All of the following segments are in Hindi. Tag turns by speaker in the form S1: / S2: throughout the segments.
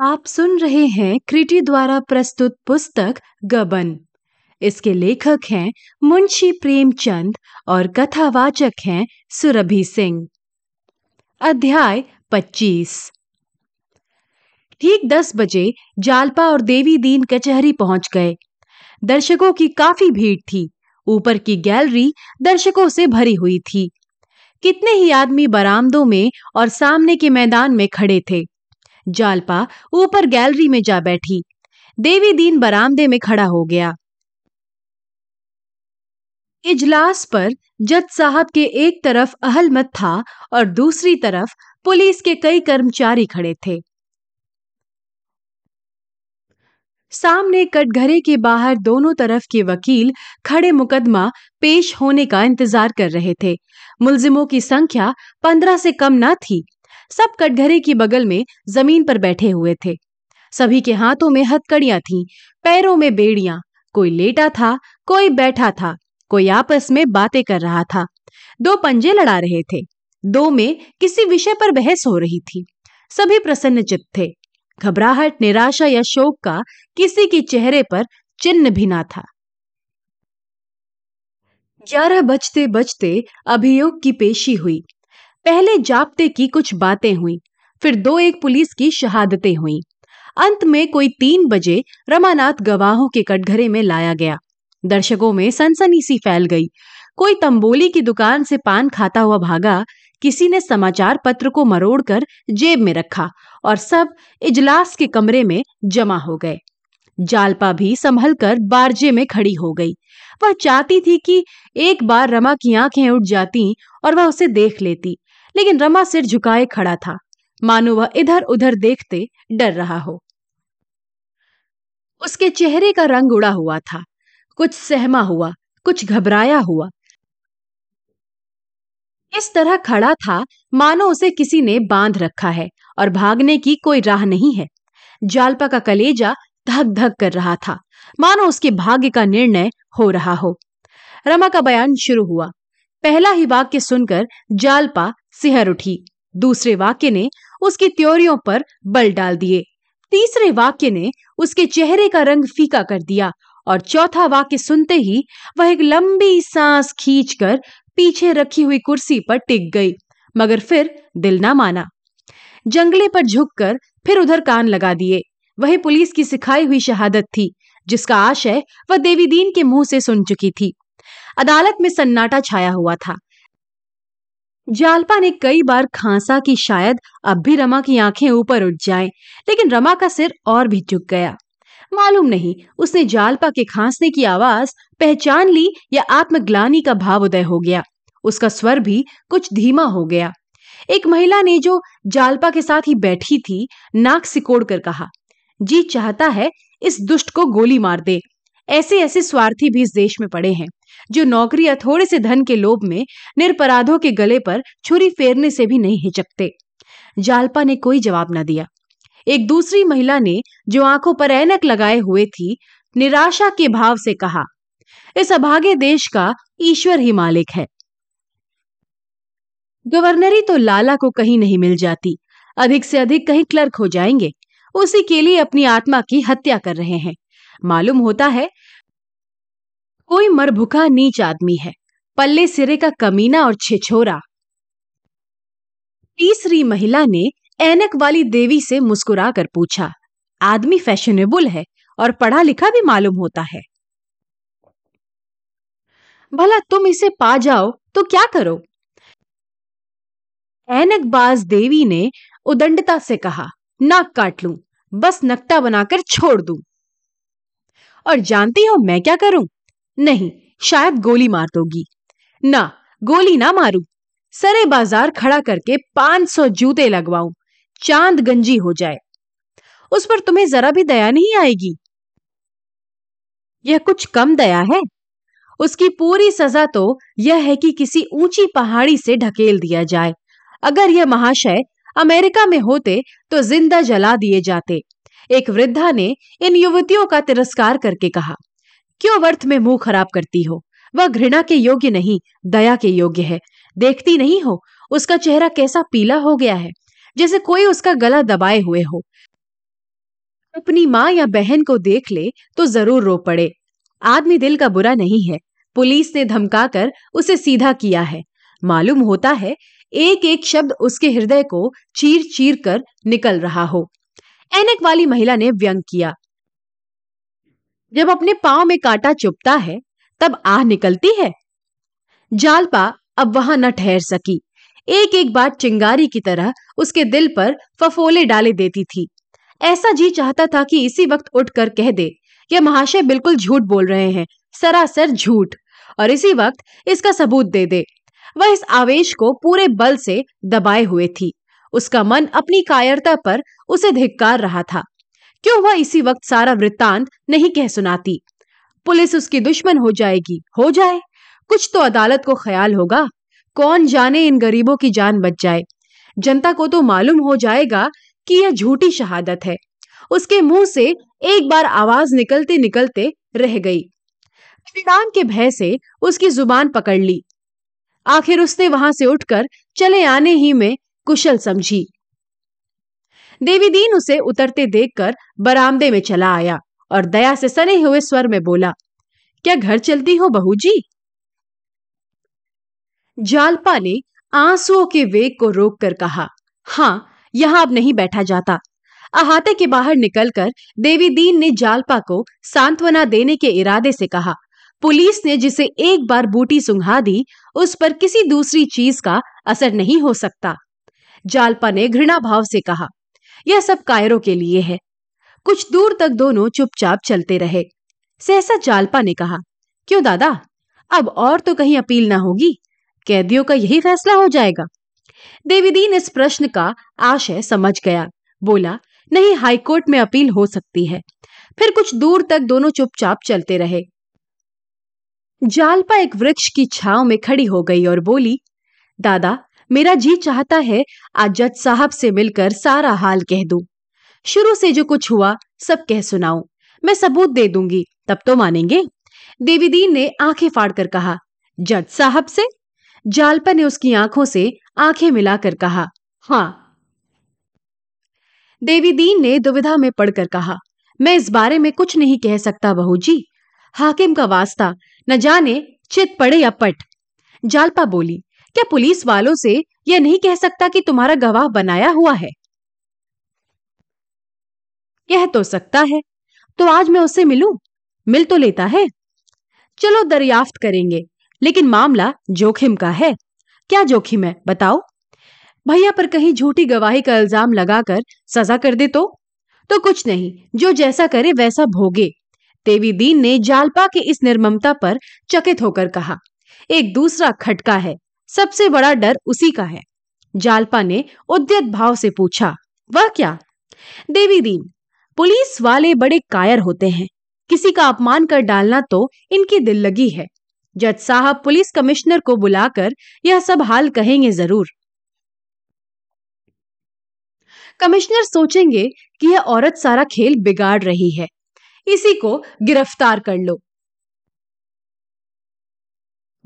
S1: आप सुन रहे हैं क्रिटी द्वारा प्रस्तुत पुस्तक गबन। इसके लेखक हैं मुंशी प्रेमचंद और कथावाचक हैं सुरभि सिंह। अध्याय 25 ठीक दस बजे जालपा और देवी दीन कचहरी पहुँच गए। दर्शकों की काफ़ी भीड़ थी। ऊपर की गैलरी दर्शकों से भरी हुई थी। कितने ही आदमी बरामदों में और सामने के मैदान में खड़े थे। जालपा ऊपर गैलरी में जा बैठी। देवी दीन बरामदे में खड़ा हो गया। इजलास पर जज साहब के एक तरफ़ अहलमत था और दूसरी तरफ़ पुलिस के कई कर्मचारी खड़े थे। सामने कटघरे के बाहर दोनों तरफ़ के वकील खड़े मुकदमा पेश होने का इंतज़ार कर रहे थे। मुलजिमों की संख्या पंद्रह से कम न थी। सब कटघरे की बगल में ज़मीन पर बैठे हुए थे। सभी के हाथों में हथकड़ियाँ थीं, पैरों में बेड़ियाँ कोई लेटा था कोई बैठा था कोई आपस में बातें कर रहा था। दो पंजे लड़ा रहे थे दो में किसी विषय पर बहस हो रही थी। सभी प्रसन्न चित्त थे। घबराहट निराशा या शोक का किसी के चेहरे पर चिन्ह भी ना था। ग्यारह बजते बजते अभियोग की पेशी हुई। पहले जाप्ते की कुछ बातें हुई, फिर दो एक पुलिस की शहादतें हुई। अंत में कोई तीन बजे रमानाथ गवाहों के कटघरे में लाया गया। दर्शकों में सनसनी सी फैल गई। कोई तंबोली की दुकान से पान खाता हुआ भागा, किसी ने समाचार पत्र को मरोड़कर जेब में रखा और सब इजलास के कमरे में जमा हो गए। जालपा भी संभल कर बारजे में खड़ी हो गई। वह चाहती थी कि एक बार रमा की आँखें उठ जाती और वह उसे देख लेती। लेकिन रमा सिर झुकाए खड़ा था। मानो वह इधर उधर देखते डर रहा हो। उसके चेहरे का रंग उड़ा हुआ था। कुछ सहमा हुआ, कुछ घबराया हुआ। इस तरह खड़ा था, मानो उसे किसी ने बाँध रखा है और भागने की कोई राह नहीं है। जालपा का कलेजा धक धक कर रहा था। मानो उसके भाग्य का निर्णय हो रहा हो। रमा का बयान शुरू हुआ। पहला ही वाक्य सुनकर जालपा सिहर उठी। दूसरे वाक्य ने उसकी त्योरियों पर बल डाल दिए। तीसरे वाक्य ने उसके चेहरे का रंग फीका कर दिया और चौथा वाक्य सुनते ही वह एक लंबी सांस खींचकर पीछे रखी हुई कुर्सी पर टिक गई, मगर फिर दिल ना माना। जंगले पर झुककर फिर उधर कान लगा दिए। वही पुलिस की सिखाई हुई शहादत थी, जिसका आशय वह देवी दीन के मुँह से सुन चुकी थी। अदालत में सन्नाटा छाया हुआ था। जालपा ने कई बार खांसा कि शायद अब भी रमा की आँखें ऊपर उठ जाएँ, लेकिन रमा का सिर और भी झुक गया। मालूम नहीं उसने जालपा के खांसने की आवाज़ पहचान ली या आत्मग्लानी का भाव उदय हो गया। उसका स्वर भी कुछ धीमा हो गया। एक महिला ने जो जालपा के साथ ही बैठी थी नाक सिकोड़ कर कहा जी चाहता है इस दुष्ट को गोली मार दे। ऐसे ऐसे स्वार्थी भी इस देश में पड़े हैं। जो नौकरी या थोड़े से धन के लोभ में निरपराधों के गले पर छुरी फेरने से भी नहीं हिचकते। जालपा ने कोई जवाब न दिया। एक दूसरी महिला ने जो आँखों पर ऐनक लगाए हुए थी, निराशा के भाव से कहा, इस अभागे देश का ईश्वर ही मालिक है। गवर्नरी तो लाला को कहीं नहीं मिल जाती। अधिक से अधिक कहीं क्लर्क हो जाएँगे। उसी के लिए अपनी आत्मा की हत्या कर रहे हैं। मालूम होता है कोई मरभुखा नीच आदमी है। पल्ले सिरे का कमीना और छिछोरा। तीसरी महिला ने एनक वाली देवी से मुस्कुरा कर पूछा, आदमी फैशनेबल है और पढ़ा लिखा भी मालूम होता है। भला तुम इसे पा जाओ तो क्या करो? ऐनकबाज देवी ने उदंडता से कहा, नाक काट लू, बस नकटा बनाकर छोड़ दू। और जानती हो मैं क्या करूँ? नहीं, शायद गोली मार दोगी। ना, गोली ना मारू। सरे बाज़ार खड़ा करके पाँच सौ जूते लगवाऊं। चाँद गंजी हो जाए। उस पर तुम्हें जरा भी दया नहीं आएगी? यह कुछ कम दया है। उसकी पूरी सजा तो यह है कि किसी ऊँची पहाड़ी से ढकेल दिया जाए। अगर यह महाशय अमेरिका में होते तो ज़िंदा जला दिए जाते। एक वृद्धा ने इन युवतियों का तिरस्कार करके कहा। क्यों वर्थ में मुँह खराब करती हो? वह घृणा के योग्य नहीं, दया के योग्य है। देखती नहीं हो? उसका चेहरा कैसा पीला हो गया है, जैसे कोई उसका गला दबाए हुए हो। अपनी माँ या बहन को देख ले तो ज़रूर रो पड़े। आदमी दिल का बुरा नहीं है। पुलिस ने धमकाकर उसे सीधा किया है। मालूम होता है एक एक शब्द उसके हृदय को चीर चीर कर निकल रहा हो। एनक वाली महिला ने व्यंग किया। जब अपने पाँव में कांटा चुपता है, तब आह निकलती है। जालपा अब वहाँ न ठहर सकी। एक एक बात चिंगारी की तरह उसके दिल पर फफोले डाले देती थी। ऐसा जी चाहता था कि इसी वक्त उठकर कह दे, यह महाशय बिल्कुल झूठ बोल रहे हैं, सरासर झूठ, और इसी वक्त इसका सबूत दे दे। वह इस आवेश को पूरे बल से दबाए हुए थी। उसका मन अपनी कायरता पर उसे धिक्कार रहा था। क्यों वह इसी वक्त सारा वृत्तांत नहीं कह सुनाती? पुलिस उसकी दुश्मन हो जाएगी, हो जाए। कुछ तो अदालत को ख्याल होगा। कौन जाने इन गरीबों की जान बच जाए? जनता को तो मालूम हो जाएगा कि यह झूठी शहादत है। उसके मुँह से एक बार आवाज़ निकलते निकलते रह गई। परिणाम के भय से उसकी ज़ुबान पकड़ ली। आखिर उसने वहाँ से उठकर, चले आने ही में कुशल समझी। देवी दीन उसे उतरते देखकर बरामदे में चला आया और दया से सने हुए स्वर में बोला, क्या घर चलती हो बहू जी जालपा ने आंसुओं के वेग को रोककर कहा हाँ यहाँ अब नहीं बैठा जाता। अहाते के बाहर निकलकर देवी दीन ने जालपा को सांत्वना देने के इरादे से कहा, पुलिस ने जिसे एक बार बूटी सुंघा दी, उस पर किसी दूसरी चीज़ का असर नहीं हो सकता। जालपा ने घृणा भाव से कहा यह सब कायरों के लिए है। कुछ दूर तक दोनों चुपचाप चलते रहे। सहसा जालपा ने कहा, क्यों दादा? अब और तो कहीं अपील ना होगी। कैदियों का यही फैसला हो जाएगा। देवीदीन इस प्रश्न का आशय समझ गया। बोला, नहीं, हाईकोर्ट में अपील हो सकती है। फिर कुछ दूर तक दोनों चुपचाप चलते रहे। जालपा एक वृक्ष की छाव में खड़ी हो गई और बोली, दादा मेरा जी चाहता है आज जज साहब से मिलकर सारा हाल कह दूँ। शुरू से जो कुछ हुआ, सब कह सुनाऊं। मैं सबूत दे दूँगी, तब तो मानेंगे। देवीदीन ने आँखें फाड़कर कहा, जज साहब से? जालपा ने उसकी आँखों से आँखें मिलाकर कहा हाँ। देवीदीन ने दुविधा में पड़कर कहा, मैं इस बारे में कुछ नहीं कह सकता बहू जी हाकिम का वास्ता, न जाने चित पड़े या पट। जालपा बोली क्या पुलिस वालों से यह नहीं कह सकता कि तुम्हारा गवाह बनाया हुआ है? कह तो सकता है। तो आज मैं उससे मिलूं? मिल तो लेता है। चलो दरियाफ्त करेंगे, लेकिन मामला जोखिम का है। क्या जोखिम है, बताओ। भैया, पर कहीं झूठी गवाही का इल्ज़ाम लगाकर सजा कर दे तो? तो कुछ नहीं, जो जैसा करे वैसा भोगे। देवी दीन ने जालपा के इस निर्ममता पर चकित होकर कहा, एक दूसरा खटका है। सबसे बड़ा डर उसी का है। जालपा ने उद्यत भाव से पूछा, वह क्या? देवी दीन, पुलिस वाले बड़े कायर होते हैं। किसी का अपमान कर डालना तो इनकी दिल लगी है। जज साहब पुलिस कमिश्नर को बुलाकर यह सब हाल कहेंगे ज़रूर। कमिश्नर सोचेंगे कि यह औरत सारा खेल बिगाड़ रही है। इसी को गिरफ़्तार कर लो।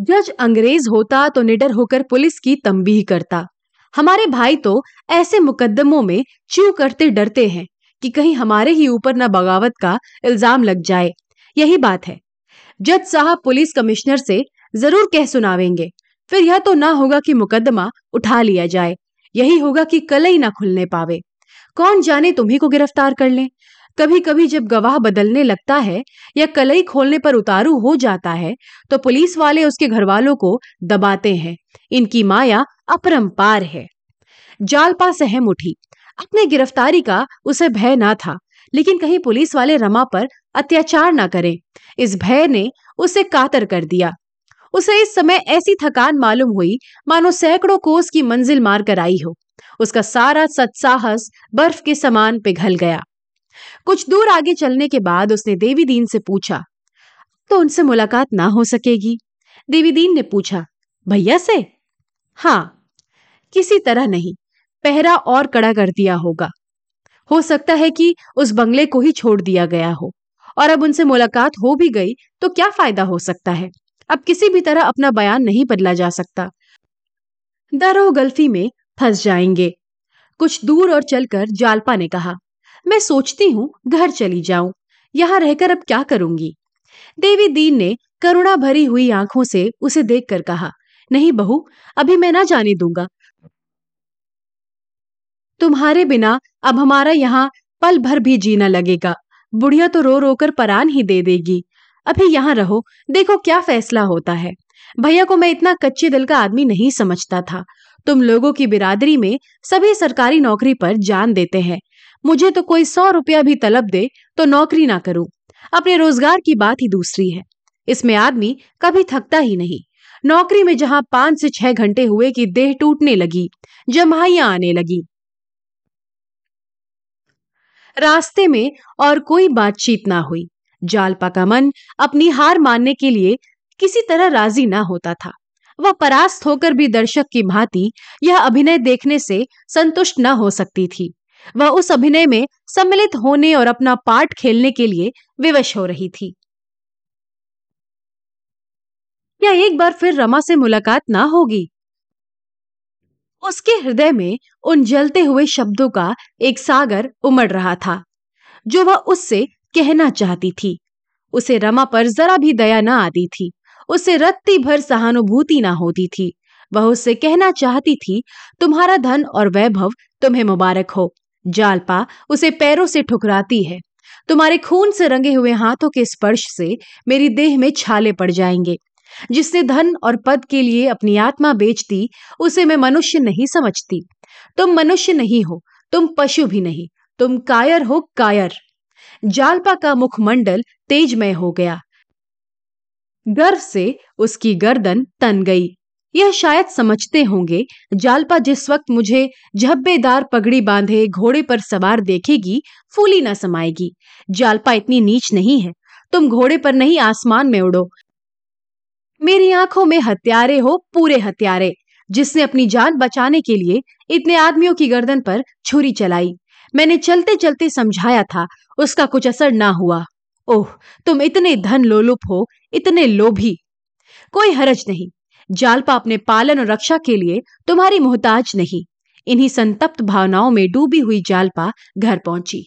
S1: जज अंग्रेज़ होता तो निडर होकर पुलिस की तंबीह करता। हमारे भाई तो ऐसे मुकदमों में चू करते डरते हैं कि कहीं हमारे ही ऊपर न बगावत का इल्ज़ाम लग जाए। यही बात है। जज साहब पुलिस कमिश्नर से ज़रूर कह सुनावेंगे। फिर यह तो ना होगा कि मुकदमा उठा लिया जाए। यही होगा कि कल ही ना खुलने पावे। कौन जाने तुम्ही को गिरफ़्तार कर ले? कभी कभी जब गवाह बदलने लगता है या कलई खोलने पर उतारू हो जाता है तो पुलिस वाले उसके घर वालों को दबाते हैं। इनकी माया अपरंपार है। जालपा सहम उठी। अपने गिरफ्तारी का उसे भय ना था, लेकिन कहीं पुलिस वाले रमा पर अत्याचार ना करें। इस भय ने उसे कातर कर दिया। उसे इस समय ऐसी थकान मालूम हुई, मानो सैकड़ों कोस की मंजिल मारकर आई हो। उसका सारा सत्साहस बर्फ़ के समान पिघल गया। कुछ दूर आगे चलने के बाद उसने देवी दीन से पूछा तो उनसे मुलाकात ना हो सकेगी? देवी दीन ने पूछा, भैया से? हाँ किसी तरह नहीं, पहरा और कड़ा कर दिया होगा। हो सकता है कि उस बंगले को ही छोड़ दिया गया हो, और अब उनसे मुलाकात हो भी गई तो क्या फ़ायदा हो सकता है? अब किसी भी तरह अपना बयान नहीं बदला जा सकता। दरो गल्फी में फंस जाएँगे। कुछ दूर और चलकर जालपा ने कहा मैं सोचती हूँ, घर चली जाऊँ। यहाँ रहकर अब क्या करूँगी? देवी दीन ने करुणा भरी हुई आँखों से उसे देखकर कहा, नहीं बहू, अभी मैं ना जाने दूँगा। तुम्हारे बिना अब हमारा यहाँ पल भर भी जीना लगेगा। बुढ़िया तो रो रो कर परान ही दे देगी। अभी यहाँ रहो, देखो क्या फैसला होता है। भैया को मैं इतना कच्चे दिल का आदमी नहीं समझता था। तुम लोगों की बिरादरी में सभी सरकारी नौकरी पर जान देते हैं। मुझे तो कोई सौ रुपया भी तलब दे तो नौकरी ना करूँ। अपने रोज़गार की बात ही दूसरी है। इसमें आदमी कभी थकता ही नहीं। नौकरी में जहाँ पाँच से छह घंटे हुए कि देह टूटने लगी जमाइया आने लगी। रास्ते में और कोई बातचीत ना हुई। जालपा का मन अपनी हार मानने के लिए किसी तरह राज़ी ना होता था। वह परास्त होकर भी दर्शक की भांति यह अभिनय देखने से संतुष्ट न हो सकती थी। वह उस अभिनय में सम्मिलित होने और अपना पार्ट खेलने के लिए विवश हो रही थी। या एक बार फिर रमा से मुलाकात ना होगी? उसके हृदय में उन जलते हुए शब्दों का एक सागर उमड़ रहा था, जो वह उससे कहना चाहती थी। उसे रमा पर जरा भी दया ना आती थी, उसे रत्ती भर सहानुभूति ना होती थी। वह उससे कहना चाहती थी, तुम्हारा धन और वैभव तुम्हें मुबारक हो। जालपा उसे पैरों से ठुकराती है। तुम्हारे खून से रंगे हुए हाथों के स्पर्श से मेरी देह में छाले पड़ जाएँगे। जिसने धन और पद के लिए अपनी आत्मा बेचती, उसे मैं मनुष्य नहीं समझती। तुम मनुष्य नहीं हो, तुम पशु भी नहीं, तुम कायर हो कायर। जालपा का मुखमंडल तेजमय हो गया। गर्व से उसकी गर्दन तन गई। यह शायद समझते होंगे, जालपा जिस वक्त मुझे झब्बेदार पगड़ी बांधे घोड़े पर सवार देखेगी, फूली न समाएगी। जालपा इतनी नीच नहीं है। तुम घोड़े पर नहीं आसमान में उड़ो। मेरी आँखों में हत्यारे हो पूरे हत्यारे, जिसने अपनी जान बचाने के लिए इतने आदमियों की गर्दन पर छुरी चलाई। मैंने चलते चलते समझाया था, उसका कुछ असर ना हुआ। ओह, तुम इतने धन लोलुप हो, इतने लोभी। कोई हरज नहीं। जालपा अपने पालन और रक्षा के लिए तुम्हारी मोहताज नहीं। इन्हीं संतप्त भावनाओं में डूबी हुई जालपा घर पहुँची।